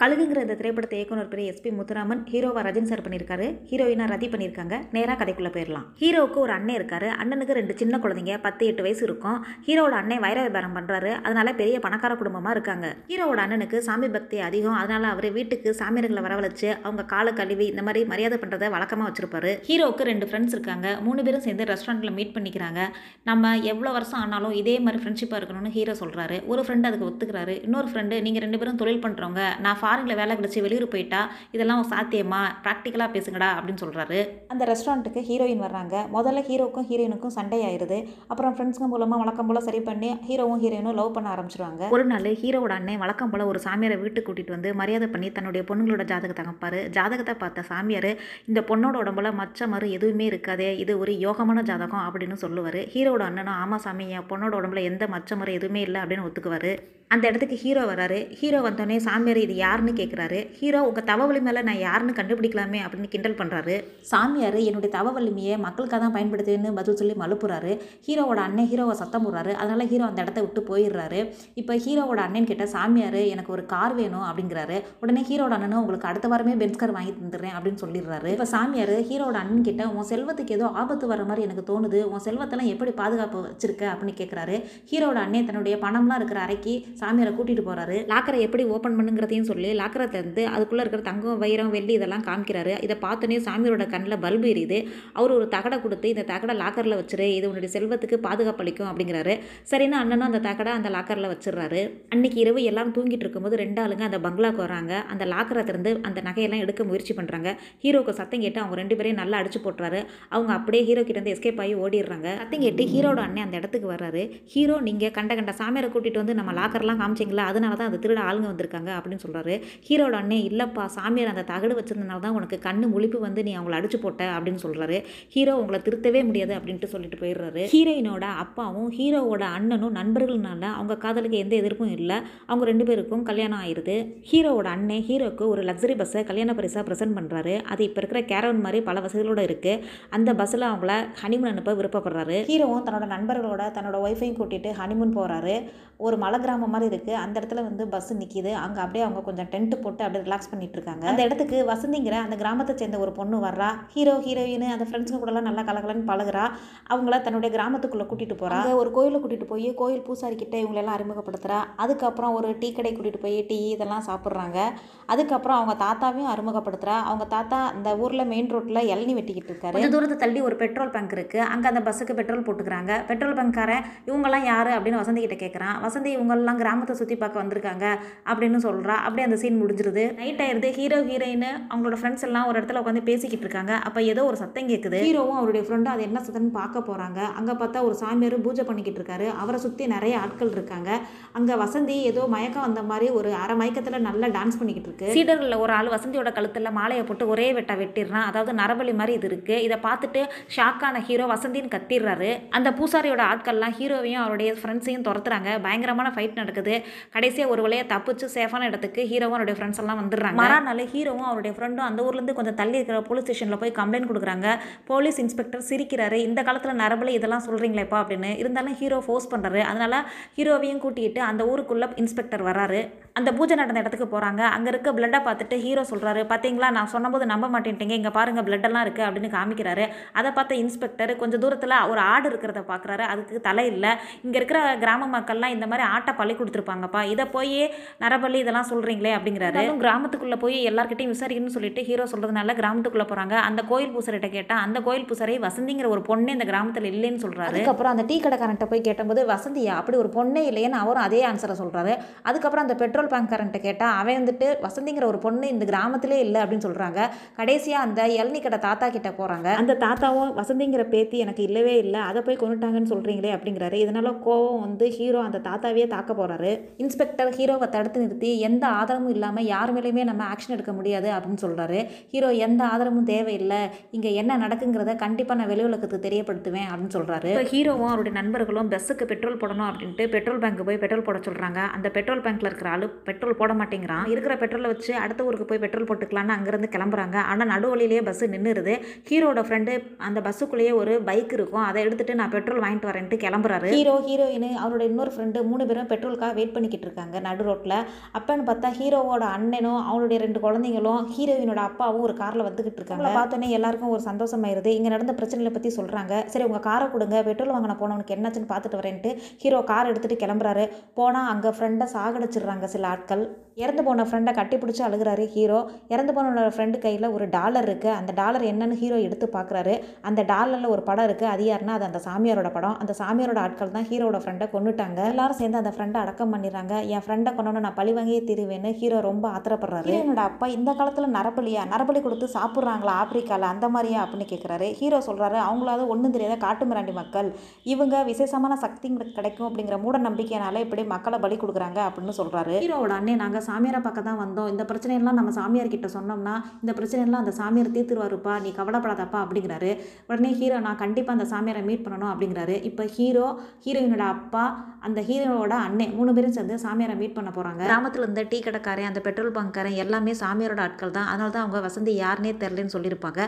கழுகுங்கிற இந்த திரைப்படத்தை இயக்குனர் பெரிய எஸ்பி முத்துராமன். ஹீரோவா ரஜினி சார் பண்ணியிருக்காரு. ஹீரோயினா ரதி பண்ணியிருக்காங்க. நேராக கதைக்குள்ளே போயிடலாம் ஹீரோவுக்கு ஒரு அண்ணன் இருக்காரு. அண்ணனுக்கு ரெண்டு சின்ன குழந்தைங்க பத்து எட்டு வயசு இருக்கும். ஹீரோவோட அண்ணன் வைர வியாபாரம் பண்ணுறாரு அதனால பெரிய பணக்கார குடும்பமாக இருக்காங்க. ஹீரோவோட அண்ணனுக்கு சாமி பக்தி அதிகம். அதனால அவர் வீட்டுக்கு சாமியர்களை வரவழைச்சு அவங்க காலை கழுவி இந்த மாதிரி மரியாதை பண்ணுறதை வழக்கமாக வச்சிருப்பாரு. ஹீரோவுக்கு ரெண்டு ஃப்ரெண்ட்ஸ் இருக்காங்க. மூணு பேரும் சேர்ந்து ரெஸ்டாரண்ட்டில் மீட் பண்ணிக்கிறாங்க. நம்ம எவ்வளோ வருஷம் ஆனாலும் இதே மாதிரி ஃப்ரெண்ட்ஷிப்பாக இருக்கணும்னு ஹீரோ சொல்கிறாரு ஒரு ஃப்ரெண்டு அதுக்கு ஒத்துக்கிறாரு. இன்னொரு ஃப்ரெண்டு நீங்கள் ரெண்டு பேரும் தொழில் பண்ணுறவங்க நான் ஃபாரினில் வேலை கிடச்சி வெளியூர் போயிட்டா இதெல்லாம் சாத்தியமா? ப்ராக்டிக்கலாக பேசுங்கடா அப்படின்னு சொல்கிறாரு அந்த ரெஸ்டாரண்ட்டுக்கு ஹீரோயின் வர்றாங்க. முதல்ல ஹீரோக்கும் ஹீரோயினுக்கும் சண்டை ஆயிருது அப்புறம் ஃப்ரெண்ட்ஸுங்க மூலமாக வழக்கம் போல் சரி பண்ணி ஹீரோவும் ஹீரோயினும் லவ் பண்ண ஆரம்பிச்சிருவாங்க. ஒரு நாள் ஹீரோவோட அண்ணன் வழக்கம் போல் ஒரு சாமியாரை வீட்டுக்கு கூட்டிகிட்டு வந்து மரியாதை பண்ணி தன்னுடைய பொண்ணுங்களோட ஜாதகத்தை அமைப்பார் ஜாதகத்தை பார்த்த சாமியார் இந்த பொண்ணோட உடம்புல மச்ச மறு எதுவுமே இருக்காதே இது ஒரு யோகமான ஜாதகம் அப்படின்னு சொல்லுவார். ஹீரோவோட அண்ணனும் ஆமா சாமி என் பொண்ணோட உடம்புல எந்த மச்ச மறு எதுவுமே இல்லை அப்படின்னு ஒத்துக்குவார். அந்த இடத்துக்கு ஹீரோ வராரு. ஹீரோ வந்தோடனே சாமியார் இது யாருன்னு கேட்குறாரு ஹீரோ உங்கள் தவ மேலே நான் யாருன்னு கண்டுபிடிக்கலாமே அப்படின்னு கிண்டல் பண்ணுறாரு சாமியார் என்னுடைய தவ வலிமையை மக்களுக்காக தான் பயன்படுத்துவேன்னு பதில் சொல்லி மழுப்புறாரு ஹீரோவோட அண்ணன் ஹீரோவை சத்தம் போடுறாரு. அதனால் ஹீரோ அந்த இடத்த விட்டு போயிடுறாரு. இப்போ ஹீரோவோட அண்ணன் கிட்ட சாமியார் எனக்கு ஒரு கார் வேணும் அப்படிங்கிறாரு. உடனே ஹீரோட அண்ணனும் உங்களுக்கு அடுத்த வாரமே பென்ஸ் கார் வாங்கி தந்துடுறேன் அப்படின்னு சொல்லிடுறாரு. இப்போ சாமியார் ஹீரோட அண்ணன் கிட்ட உன் செல்வத்துக்கு ஏதோ ஆபத்து வர மாதிரி எனக்கு தோணுது. உன் செல்வத்தெல்லாம் எப்படி பாதுகாப்பு வச்சிருக்க? அப்படின்னு கேட்குறாரு ஹீரோட அண்ணன் தன்னுடைய பணம்லாம் இருக்கிற அறைக்கு சாமியாரை கூட்டிகிட்டு போகிறாரு லாக்கரை எப்படி ஓப்பன் பண்ணுங்கிறதையும் சொல்லி லாக்கரை திறந்து அதுக்குள்ளே இருக்கிற தங்கம் வைரம் வெள்ளி இதெல்லாம் காமிக்கிறாரு. இதை பார்த்தோன்னே சாமியோட கண்ணில் பல்பு எரியுது. அவர் ஒரு தகடை கொடுத்து இந்த தகடை லாக்கரில் வச்சிரு. இது உன்னுடைய செல்வத்துக்கு பாதுகாப்பு அளிக்கும் அப்படிங்கிறாரு. சரின்னு அண்ணனும் அந்த தகடை அந்த லாக்கரில் வச்சிடுறாரு. அன்னைக்கு இரவு எல்லாரும் தூங்கிட்டு இருக்கும்போது ரெண்டு ஆளுங்க அந்த பங்களாக்கு வராங்க அந்த லாக்கரை திறந்து அந்த நகையெல்லாம் எடுக்க முயற்சி பண்ணுறாங்க ஹீரோக்கு சத்தம் கேட்டு அவங்க ரெண்டு பேரையும் நல்லா அடிச்சு போட்டுறாரு. அவங்க அப்படியே ஹீரோ கிட்ட இருந்து எஸ்கேப் ஆகி ஓடிடுறாங்க. சத்தம் கேட்டு ஹீரோட அண்ணன் அந்த இடத்துக்கு வர்றாரு. ஹீரோ நீங்கள் கண்ட கண்ட சாமியாரை கூட்டிகிட்டு வந்து நம்ம லாக்கர்லாம் காமிச்சிங்களா? அதனால தான் அந்த திருட ஆளுங்க வந்திருக்காங்க அப்படின்னு சொல்கிறாரு ஹீரோட அண்ணன் இல்லைப்பா சாமியார் அந்த தகடு வச்சிருந்தனால தான் உனக்கு கண்ணு முழிப்பு வந்து நீ அவங்கள அடிச்சு போட்ட அப்படின்னு சொல்கிறாரு ஹீரோ உங்களை திருத்தவே முடியாது அப்படின்ட்டு சொல்லிட்டு போயிடுறாரு. ஹீரோயினோட அப்பாவும் ஹீரோவோட அண்ணனும் நண்பர்கள்னால அவங்க காதலுக்கு எந்த எதிர்ப்பும் இல்லை. அவங்க ரெண்டு பேருக்கும் கல்யாணம் ஆயிடுது ஹீரோவோட அண்ணன் ஹீரோக்கு ஒரு லக்ஸரி பஸ்ஸை கல்யாண பரிசாக ப்ரெசென்ட் பண்ணுறாரு அது இப்போ இருக்கிற கேரவன் மாதிரி பல வசதிகளோட இருக்குது அந்த பஸ்ஸில் அவங்கள ஹனிமூன் அனுப்ப விருப்பப்படுறாரு. ஹீரோவும் தன்னோட நண்பர்களோட தன்னோட ஒய்ஃபையும் கூட்டிகிட்டு ஹனிமூன் போகிறாரு ஒரு மலை கிராமம் மாதிரி இருக்குது அந்த இடத்துல வந்து பஸ் நிற்கிது அங்கே அப்படியே அவங்க கொஞ்சம் டென்ட் போட்டு அப்படியே ரிலாக்ஸ் பண்ணிட்டு இருக்காங்க அந்த இடத்துக்கு வசந்திங்கிற அந்த கிராமத்தை சேர்ந்த ஒரு பொண்ணு வர்றா. ஹீரோ ஹீரோயின் அந்த ஃப்ரெண்ட்ஸுங்க கூடலாம் நல்லா கலகலன்னு பழகுறா. அவங்கள தன்னுடைய கிராமத்துக்குள்ளே கூட்டிகிட்டு போகிறா ஒரு கோயிலுக்கு கூட்டிகிட்டு போய் கோயில் பூசாரி கிட்ட இவங்களெல்லாம் அறிமுகப்படுத்துகிறா அதுக்கப்புறம் ஒரு டீ கடை கூட்டிகிட்டு போய் டீ இதெல்லாம் சாப்பிட்றாங்க. அதுக்கப்புறம் அவங்க தாத்தாவையும் அறிமுகப்படுத்துகிறா அவங்க தாத்தா அந்த ஊரில் மெயின் ரோட்டில் இளநி வெட்டிக்கிட்டு இருக்காரு. கொஞ்சம் தூரத்தை தள்ளி ஒரு பெட்ரோல் பங்க் இருக்குது அங்கே அந்த பஸ்ஸுக்கு பெட்ரோல் போட்டுக்கிறாங்க. பெட்ரோல் பங்க்காரன் இவங்கெல்லாம் யார் அப்படின்னு வசந்தி கிட்ட கேட்குறான் வசந்தி இவங்கெல்லாம் கிராமத்தை சுற்றி பார்க்க வந்திருக்காங்க அப்படின்னு சொல்கிறா அப்படியே அந்த சீன் முடிஞ்சிருது. நைட் ஆயிருது. ஹீரோ ஹீரோயின் அவங்களோட ஃப்ரெண்ட்ஸ் எல்லாம் ஒரு இடத்துல உட்காந்து பேசிக்கிட்டு இருக்காங்க. அப்போ ஏதோ ஒரு சத்தம் கேட்குது ஹீரோவும் அவருடைய ஃப்ரெண்டும் அது என்ன சத்தம்னு பார்க்க போகிறாங்க அங்கே பார்த்தா ஒரு சாமியார் பூஜை பண்ணிக்கிட்டு இருக்காரு. அவரை சுற்றி நிறைய ஆட்கள் இருக்காங்க. அங்கே வசந்தி ஏதோ மயக்கம் வந்த மாதிரி ஒரு அரை மயக்கத்தில் நல்லா டான்ஸ் பண்ணிக்கிட்டு இருக்கு. சீடர்களில் ஒரு ஆள் வசந்தியோட கழுத்தில் மாலையை போட்டு ஒரே வெட்டா வெட்டிடுறான். அதாவது நரபலி மாதிரி இது இருக்கு. இதை பார்த்துட்டு ஷாக்கான ஹீரோ வசந்தின்னு கத்திடுறாரு. அந்த பூசாரியோட ஆட்கள்லாம் ஹீரோவையும் அவருடைய ஃப்ரெண்ட்ஸையும் துரத்துறாங்க. பயங்கரமான ஃபைட் நடக்குது. கடைசியாக ஒரு வழியாக தப்பிச்சு சேஃபான இடத்துக்கு ஹீரோவும் அவருடைய ஃப்ரெண்ட்ஸ் எல்லாம் வந்துடுறாங்க. மறுநாள் ஹீரோவும் அவருடைய ஃப்ரெண்டும் அந்த ஊர்லேருந்து கொஞ்சம் தள்ளி இருக்கிற போலீஸ் ஸ்டேஷனில் போய் கம்ப்ளைண்ட் கொடுக்குறாங்க. போலீஸ் இன்ஸ்பெக்டர் சிரிக்கிறாரு. இந்த காலத்தில் நரபலி இதெல்லாம் சொல்கிறீங்களேப்பா அப்படின்னு. இருந்தாலும் ஹீரோ ஃபோர்ஸ் பண்ணுறாரு அதனால ஹீரோவையும் கூட்டிகிட்டு அந்த ஊருக்குள்ளே இன்ஸ்பெக்டர் வராரு. அந்த பூஜை நடந்த இடத்துக்கு போகிறாங்க அங்கே இருக்க பிளட்டை பார்த்துட்டு ஹீரோ சொல்கிறாரு பார்த்தீங்களா நான் சொன்னபோது நம்ப மாட்டேன்ட்டீங்க. இங்கே பாருங்கள் பிளட்டெல்லாம் இருக்குது அப்படின்னு காமிக்கிறாரு. அதை பார்த்த இன்ஸ்பெக்டர் கொஞ்சம் தூரத்தில் ஒரு ஆடு இருக்கிறத பார்க்குறாரு அதுக்கு தலை இல்லை. இங்கே இருக்கிற கிராம மக்கள்லாம் இந்த மாதிரி ஆட்டை பள்ளி கொடுத்துருப்பாங்கப்பா. இதை போய் நரபலி இதெல்லாம் சொல்கிறீங்களே அப்படிங்கிறாரு. கிராமத்துக்குள்ளே போய் எல்லார்கிட்டையும் விசாரிக்கணும்னு சொல்லிட்டு ஹீரோ சொல்கிறதுனால கிராமத்துக்குள்ளே போகிறாங்க அந்த கோயில் பூசாரிட்ட கேட்டால் அந்த கோயில் பூசாரி வசந்திங்கிற ஒரு பொண்ணு இந்த கிராமத்தில் இல்லைன்னு சொல்கிறாரு அதுக்கப்புறம் அந்த டீ கடைக்காரன்ட்ட போய் கேட்டபோது வசந்தியா அப்படி ஒரு பொண்ணே இல்லையேன்னு அவரும் அதே ஆன்சரை சொல்கிறாரு அதுக்கப்புறம் அந்த பெட்ரோல் பங்க்காரன்ட்ட கேட்டால் அவன் வந்துட்டு வசந்திங்கிற ஒரு பொண்ணு இந்த கிராமத்திலே இல்லை அப்படின்னு சொல்கிறாங்க கடைசியாக அந்த இளநீ கடை தாத்தா கிட்ட போகிறாங்க அந்த தாத்தாவும் வசந்திங்கிற பேத்தி எனக்கு இல்லவே இல்லை அதை போய் கொண்டுட்டாங்கன்னு சொல்கிறீங்களே அப்படிங்கிறாரு. இதனால கோவம் வந்து ஹீரோ அந்த தாத்தாவையே தாக்க போகிறாரு இன்ஸ்பெக்டர் ஹீரோவை தடுத்து நிறுத்தி எந்த ஆதாரமும் இல்லாமல் யார் மேலேயுமே நம்ம ஆக்ஷன் எடுக்க முடியாது அப்படின்னு சொல்கிறாரு ஹீரோ எந்த ஆதாரமும் தேவையில்லை இங்கே என்ன நடக்குங்கிறத கண்டிப்பாக நான் வெளி உலகத்துக்கு தெரியப்படுத்துவேன் அப்படின்னு சொல்கிறாரு ஹீரோவும் அவருடைய நண்பர்களும் பஸ்ஸுக்கு பெட்ரோல் போடணும் அப்படின்ட்டு பெட்ரோல் பேங்க் போய் பெட்ரோல் போட சொல்கிறாங்க அந்த பெட்ரோல் பேங்க்கில் இருக்கிற ஆளு பெட்ரோல் போட மாட்டேங்கிறான். இருக்கிற பெட்ரோலை வச்சு அடுத்த ஊருக்கு போய் பெட்ரோல் போட்டுக்கலான்னு அங்கேருந்து கிளம்புறாங்க. ஆனால் நடுவழியிலேயே பஸ்ஸு நின்றுருது ஹீரோட ஃப்ரெண்டு அந்த பஸ்ஸுக்குள்ளேயே ஒரு பைக் இருக்கும். அதை எடுத்துட்டு நான் பெட்ரோல் வாங்கிட்டு வரேன்ட்டு கிளம்புறாரு. ஹீரோ ஹீரோயின் அவரோட இன்னொரு ஃப்ரெண்டு மூணு பேரும் பெட்ரோலுக்காக வெயிட் பண்ணிக்கிட்டு இருக்காங்க. நடு ரோட்டில் அப்பன்னு பார்த்தா ஹீரோவோட அண்ணனும் அவனுடைய ரெண்டு குழந்தைங்களும் ஹீரோயினோட அப்பாவும் ஒரு காரில் வந்துகிட்டு இருக்காங்க. பார்த்தோன்னே எல்லாருக்கும் ஒரு சந்தோஷமாயிருது. இங்கே நடந்த பிரச்சனைகளை பற்றி சொல்கிறாங்க சரி உங்கள் காரை கொடுங்க. பெட்ரோல் வாங்கின போனவனுக்கு என்னாச்சுன்னு பார்த்துட்டு வரேன்ட்டு ஹீரோ கார் எடுத்துகிட்டு கிளம்புறாரு. போனால் அங்கே ஃப்ரெண்டை சாகடிச்சிடுறாங்க சில ஆட்கள் இறந்து போன ஃப்ரெண்டை கட்டி பிடிச்சி அழுகிறாரு. ஹீரோ இறந்து போனோட ஃப்ரெண்டு கையில் ஒரு டாலர் இருக்குது அந்த டாலர் என்னன்னு ஹீரோ எடுத்து பார்க்குறாரு அந்த டாலரில் ஒரு படம் இருக்குது அது யாருன்னா அது அந்த சாமியாரோட படம். அந்த சாமியாரோட ஆட்கள் தான் ஹீரோட ஃப்ரெண்டை கொண்டுட்டாங்க எல்லாரும் சேர்ந்து அந்த ஃப்ரெண்டை அடக்கம் பண்ணிடுறாங்க. என் ஃப்ரெண்டை கொண்டோன்னு நான் பழி வாங்கியே தீருவேன்னு ஹீரோ ரொம்ப ஆத்திரப்படுறாரு. என்னோட அப்பா இந்த காலத்தில் நரபலியா? நரபலி கொடுத்து சாப்பிட்றாங்களா ஆப்பிரிக்காவில் அந்த மாதிரியா? அப்படின்னு கேட்குறாரு ஹீரோ சொல்கிறாரு அவங்களாவது ஒன்றும் தெரியாத காட்டு மிராண்டி மக்கள். இவங்க விசேஷமான சக்தி கிடைக்கும் அப்படிங்கிற மூட நம்பிக்கையினால இப்படி மக்களை பலி கொடுக்குறாங்க அப்படின்னு சொல்கிறாரு ஹீரோவோட அண்ணே நாங்கள் சாமியாரை பார்க்க தான் வந்தோம். இந்த பிரச்சனையெல்லாம் நம்ம சாமியார் கிட்ட சொன்னோம்னா இந்த பிரச்சனையெல்லாம் அந்த சாமியார் தீர்த்துருவாருப்பா நீ கவலைப்படாதப்பா அப்படிங்கிறாரு. உடனே ஹீரோ நான் கண்டிப்பாக அந்த சாமியாரை மீட் பண்ணணும் அப்படிங்கிறாரு. இப்போ ஹீரோ ஹீரோயினோட அப்பா அந்த ஹீரோவோட அண்ணே மூணு பேரும் சேர்ந்து சாமியாரை மீட் பண்ண போகிறாங்க கிராமத்தில் இருந்த டீ கடைக்காரன் அந்த பெட்ரோல் பங்க்காரன் எல்லாமே சாமியாரோட ஆட்கள் தான். அதனால தான் அவங்க வசந்தி யாருனே தெரிலன்னு சொல்லியிருப்பாங்க.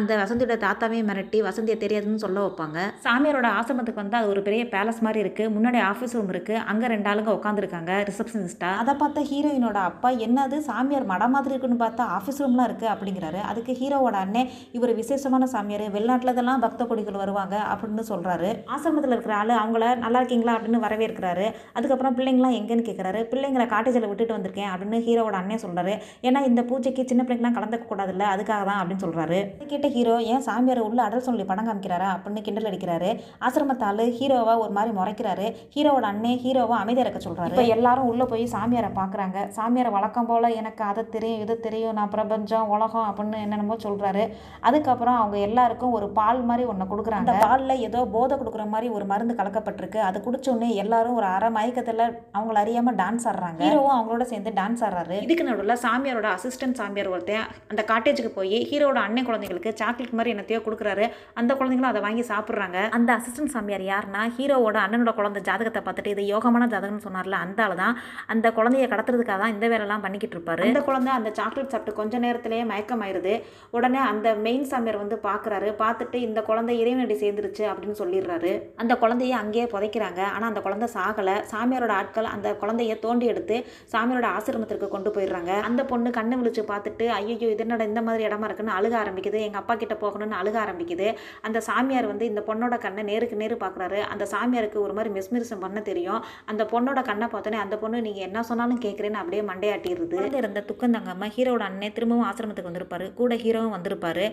அந்த வசந்தியோட தாத்தாவே மிரட்டி வசந்தியை தெரியாதுன்னு சொல்ல வைப்பாங்க. சாமியாரோட ஆசிரமத்துக்கு வந்து அது ஒரு பெரிய பேலஸ் மாதிரி இருக்குது முன்னாடி ஆஃபீஸ் ரூம் இருக்குது அங்கே ரெண்டு ஆளுங்க உட்காந்துருக்காங்க ரிசப்ஷனிஸ்ட்டாக அதை பார்த்த ஹீரோயினோட அப்பா என்னது? சாமியார் மட மாதிரி இருக்குன்னு பார்த்தா ஆஃபீஸ் ரூம்லாம் இருக்குது அப்படிங்கிறாரு. அதுக்கு ஹீரோவோட அண்ணன் இவர் விசேஷமான சாமியார் வெளிநாட்டில் இதெல்லாம் பக்த கொடிகள் வருவாங்க அப்படின்னு சொல்கிறாரு ஆசிரமத்தில் இருக்கிற ஆள் அவங்கள நல்லா இருக்கீங்களா? அப்படின்னு வரவேற்கிறாரு. அதுக்கப்புறம் பிள்ளைங்களாம் எங்கேன்னு கேட்குறாரு பிள்ளைங்களை காட்டேஜில் விட்டுட்டு வந்திருக்கேன் அப்படின்னு ஹீரோவோட அண்ணன் சொல்கிறாரு ஏன்னா இந்த பூஜைக்கு சின்ன பிள்ளைங்களாம் கலந்துக்க கூடாதுல்ல அதுக்காக தான் அப்படின்னு சொல்கிறாரு கேட்ட ஹீரோ ஏன் சாமியார் உள்ள அடல் சொல்லி படம் காமிக்கிறாரா? அப்படின்னு கிண்டல் அடிக்கிறாரு. ஆசிரமத்தால் ஹீரோவை ஒரு மாதிரி முறைக்கிறாரு. ஹீரோவோட அண்ணே ஹீரோவை அமைதியாக இருக்க சொல்கிறாரு இப்போ எல்லாரும் உள்ளே போய் சாமியார் பார்க்குறாங்க. சாமியாரை வழக்கம் போல் எனக்கு அதை தெரியும் இது தெரியும் நான் பிரபஞ்சம் உலகம் அப்படின்னு என்னென்னமோ சொல்கிறாரு அதுக்கப்புறம் அவங்க எல்லாருக்கும் ஒரு பால் மாதிரி ஒன்று கொடுக்குறாங்க. அந்த பாலில் ஏதோ போதை கொடுக்குற மாதிரி ஒரு மருந்து கலக்கப்பட்டிருக்கு. அது குடிச்ச உடனே எல்லாரும் ஒரு அரை மயக்கத்தில் அவங்கள அறியாமல் டான்ஸ் ஆடுறாங்க. ஹீரோவும் அவங்களோட சேர்ந்து டான்ஸ் ஆடுறாரு. இதுக்கு நடுவில் சாமியாரோட அசிஸ்டன்ட் சாமியார் ஒருத்தன் அந்த காட்டேஜுக்கு போய் ஹீரோட அண்ணன் குழந்தைங்களுக்கு சாக்லேட் மாதிரி என்னத்தையோ கொடுக்குறாரு. அந்த குழந்தைங்களும் அதை வாங்கி சாப்பிட்றாங்க. அந்த அசிஸ்டன்ட் சாமியார் யாருன்னா ஹீரோவோட அண்ணனோட குழந்தை ஜாதகத்தை பார்த்துட்டு இது யோகமான ஜாதகம்னு சொன்னார்ல அந்த ஆள் தான் அந்த குழந்தைய கடத்துறதுக்காக தான் இந்த வேலைலாம் பண்ணிக்கிட்டு இருப்பாரு. இந்த குழந்தை அந்த சாக்லேட் சாப்பிட்டு கொஞ்ச நேரத்திலேயே மயக்கமாயிருது. உடனே அந்த மெயின் சாமியார் வந்து பார்க்குறாரு. பார்த்துட்டு இந்த குழந்தை இறைவனடி சேர்ந்துருச்சு அப்படின்னு சொல்லிடுறாரு. அந்த குழந்தைய அங்கேயே புதைக்கிறாங்க. ஆனால் அந்த குழந்தை சாகலை. சாமியாரோட ஆட்கள் அந்த குழந்தைய தோண்டி எடுத்து சாமியாரோட ஆசிரமத்திற்கு கொண்டு போயிடுறாங்க. அந்த பொண்ணு கண்ணு விழிச்சு பார்த்துட்டு ஐயோ இது என்னடா இந்த மாதிரி இடமா இருக்குன்னு அழுக ஆரம்பிக்குது. எங்கள் அப்பா கிட்ட போகணும்னு அழுக ஆரம்பிக்குது. அந்த சாமியார் வந்து இந்த பொண்ணோட கண்ணை நேருக்கு நேரு பார்க்குறாரு. அந்த சாமியாருக்கு ஒரு மாதிரி மெஸ்மிரிசம் பண்ண தெரியும். அந்த பொண்ணோட கண்ணை பார்த்தோன்னே அந்த பொண்ணு நீங்கள் என்ன சொன்னாலும் கேட்குறேன்னு அப்படியே மண்டையாட்டிடுது குழந்தை இருந்த துக்கம் தங்காம ஹீரோட அண்ணன் திரும்பவும் ஆசிரமத்துக்கு வந்திருப்பாரு. கூட ஹீரோவும் வந்திருப்பாரு.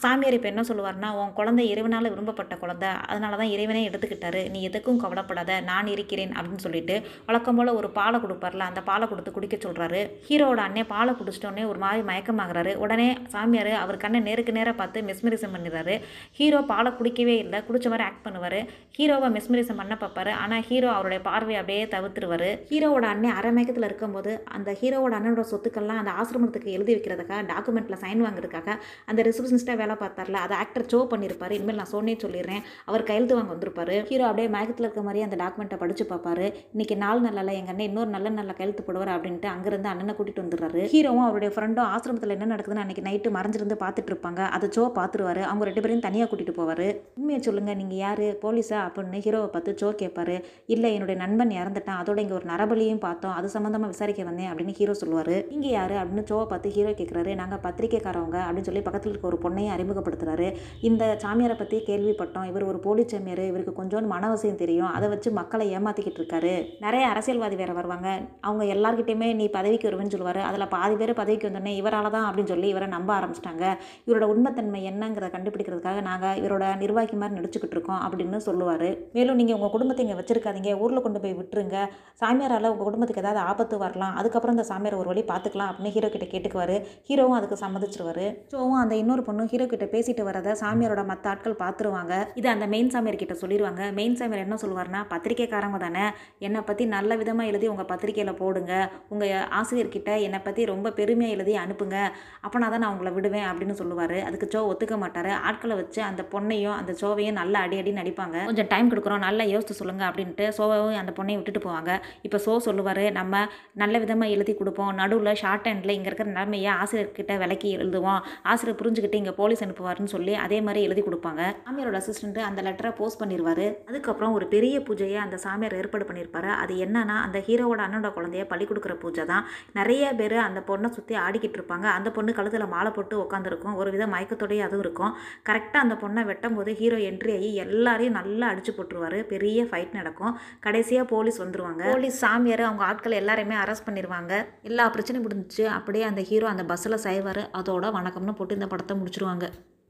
சாமியார் இப்போ என்ன சொல்லுவார்னா உன் குழந்தை இறைவனால் விரும்பப்பட்ட குழந்தை. அதனால தான் இறைவனே எடுத்துக்கிட்டாரு. நீ எதுக்கும் கவலைப்படாத. நான் இருக்கிறேன் அப்படின்னு சொல்லிட்டு வழக்கம் போல் ஒரு பாலை கொடுப்பார்ல அந்த பாலை கொடுத்து குடிக்க சொல்கிறாரு ஹீரோட அண்ணன் பாலை குடிச்சிட்டோன்னே ஒரு மாதிரி மயக்கமாகறாரு. உடனே சாமியார் அவர் கண்ணை நேருக்கு நேராக பார்த்து மெஸ்மரிசம் பண்ணிடுறாரு ஹீரோ பாலை குடிக்கவே இல்லை. குடிச்ச மாதிரி ஆக்ட் பண்ணுவார். ஹீரோவை மெஸ்மரிசம் பண்ண பார்ப்பாரு. ஆனால் ஹீரோ அவருடைய பார்வையை அப்படியே தவிர்த்துருவார். ஹீரோவோட அண்ணே அரை சந்தேகத்தில் இருக்கும்போது அந்த ஹீரோவோட அண்ணனோட சொத்துக்கள்லாம் அந்த ஆசிரமத்துக்கு எழுதி வைக்கிறதுக்காக டாக்குமெண்ட்டில் சைன் வாங்குறதுக்காக அந்த ரிசப்ஷனிஸ்ட்டாக வேலை பார்த்தார்ல. அதை ஆக்டர் ஷோ பண்ணியிருப்பாரு. இனிமேல் நான் சொன்னே சொல்லிடுறேன். அவர் கையெழுத்து வாங்க வந்திருப்பாரு. ஹீரோ அப்படியே மயக்கத்தில் இருக்க மாதிரி அந்த டாக்குமெண்ட்டை படிச்சு பார்ப்பாரு. இன்னைக்கு நாள் நல்லல எங்கள் அண்ணன் இன்னொரு நல்ல நல்ல கையெழுத்து போடுவார் அப்படின்ட்டு அங்கேருந்து அண்ணனை கூட்டிட்டு வந்துடுறாரு. ஹீரோவும் அவருடைய ஃப்ரெண்டும் ஆசிரமத்தில் என்ன நடக்குதுன்னு அன்றைக்கி நைட்டு மறைஞ்சிருந்து பார்த்துட்டு இருப்பாங்க. அதை ஷோ பார்த்துருவாரு. அவங்க ரெண்டு பேரையும் தனியாக கூட்டிகிட்டு போவார். உண்மையை சொல்லுங்கள் நீங்கள் யார்? போலீஸா அப்படின்னு ஹீரோவை பார்த்து ஷோ கேட்பாரு. இல்லை என்னுடைய நண்பன் இறந்துட்டான். அதோட இங்கே ஒரு நரபலியும் பார்த்தோம். அது சம்மந்தமாக விசாரிக்க வந்தேன் அப்படின்னு ஹீரோ சொல்லுவார். நீங்கள் யார்? அப்படின்னு சோவை பார்த்து ஹீரோ கேட்குறாரு நாங்கள் பத்திரிக்கைக்காரவங்க அப்படின்னு சொல்லி பக்கத்தில் இருக்க ஒரு பொண்ணையும் அறிமுகப்படுத்துறாரு. இந்த சாமியாரை பற்றி கேள்விப்பட்டோம். இவர் ஒரு போலீஸ் சாமியார். இவருக்கு கொஞ்சோண்டு மனவசியம் தெரியும். அதை வச்சு மக்களை ஏமாத்திக்கிட்டு இருக்காரு. நிறைய அரசியல்வாதி வேற வருவாங்க. அவங்க எல்லார்கிட்டையுமே நீ பதவிக்கு வருவேன்னு சொல்லுவார். அதில் பாதி பேர் பதவிக்கு வந்தோடனே இவரால் தான் அப்படின்னு சொல்லி இவரை நம்ப ஆரம்பிச்சிட்டாங்க. இவரோட உண்மைத்தன்மை என்னங்கிறத கண்டுபிடிக்கிறதுக்காக நாங்கள் இவரோட நிர்வாகி மாதிரி நடிச்சுக்கிட்டு இருக்கோம் அப்படின்னு சொல்லுவார். மேலும் நீங்கள் உங்கள் குடும்பத்தை இங்கே வச்சிருக்காதீங்க. ஊரில் கொண்டு போய் விட்டுருங்க. சாமியாரால் உங்கள் குடும்பத்துக்கு ஏதாவது ஆபத்து வரலாம் அதுக்கப்புறம் இந்த சாமியார் ஒரு வழி பார்த்துக்கலாம் அப்படின்னு ஹீரோ கிட்ட கேட்டுக்குவார். ஹீரோவும் அதுக்கு சம்மதிச்சிருவார். ஷோவும் அந்த இன்னொரு பொண்ணு ஹீரோ கிட்ட பேசிட்டு வரதை சாமியாரோட மற்ற ஆட்கள் பார்த்துருவாங்க. இது அந்த மெயின் சாமியார் கிட்ட சொல்லிடுவாங்க மெயின் சாமியார் என்ன சொல்லுவார்னா பத்திரிக்கைக்காரங்க தானே என்னை பற்றி நல்ல விதமாக எழுதி உங்கள் பத்திரிக்கையில் போடுங்க. உங்கள் ஆசிரியர்கிட்ட என்னை பற்றி ரொம்ப பெருமையாக எழுதி அனுப்புங்க. அப்போனா தான் நான் உங்களை விடுவேன் அப்படின்னு சொல்லுவார். அதுக்கு சோ ஒத்துக்க மாட்டார். ஆட்களை வச்சு அந்த பொண்ணையும் அந்த சோவையும் நல்லா அடி அடி நடிப்பாங்க கொஞ்சம் டைம் கொடுக்குறோம். நல்லா யோசித்து சொல்லுங்கள் அப்படின்ட்டு சோவையும் அந்த பொண்ணையும் விட்டுட்டு போவாங்க. இப்போ சோ சொல்லுவார் நம்ம நம்ம நல்ல விதமாக எழுதி கொடுப்போம். நடுவில் ஷார்ட் ஹேண்டில் இங்கே இருக்கிற நிலைமையை ஆசிரியர்கிட்ட விலக்கி எழுதுவோம். ஆசிரியர் புரிஞ்சுக்கிட்டு இங்கே போலீஸ் அனுப்புவார்னு சொல்லி அதே மாதிரி எழுதி கொடுப்பாங்க. சாமியாரோட அசிஸ்டண்ட்டு அந்த லெட்டரை போஸ்ட் பண்ணிடுவார் அதுக்கப்புறம் ஒரு பெரிய பூஜையை அந்த சாமியார் ஏற்பாடு பண்ணியிருப்பார் அது என்னன்னா அந்த ஹீரோவோட அண்ணனோட குழந்தைய பள்ளி கொடுக்குற பூஜை தான். நிறைய பேர் அந்த பொண்ணை சுற்றி ஆடிக்கிட்டு இருப்பாங்க. அந்த பொண்ணு கழுத்தில் மாலை போட்டு உட்காந்துருக்கும் ஒரு வித மயக்கத்தோடய அதுவும் இருக்கும். கரெக்டாக அந்த பொண்ணை வெட்டும் போது ஹீரோ என்ட்ரி ஆகி எல்லாரையும் நல்லா அடிச்சு போட்டுருவார். பெரிய ஃபைட் நடக்கும். கடைசியாக போலீஸ் வந்துருவாங்க. போலீஸ் சாமியார் அவங்க ஆட்களை எல்லாரையுமே அரெஸ்ட் பண்ணிடுவாங்க எல்லா பிரச்சனையும் முடிஞ்சிச்சு. அப்படியே அந்த ஹீரோ அந்த பஸ்ஸில் செய்வார். அதோட வணக்கம்னு போட்டு இந்த படத்தை முடிச்சிருவாங்க.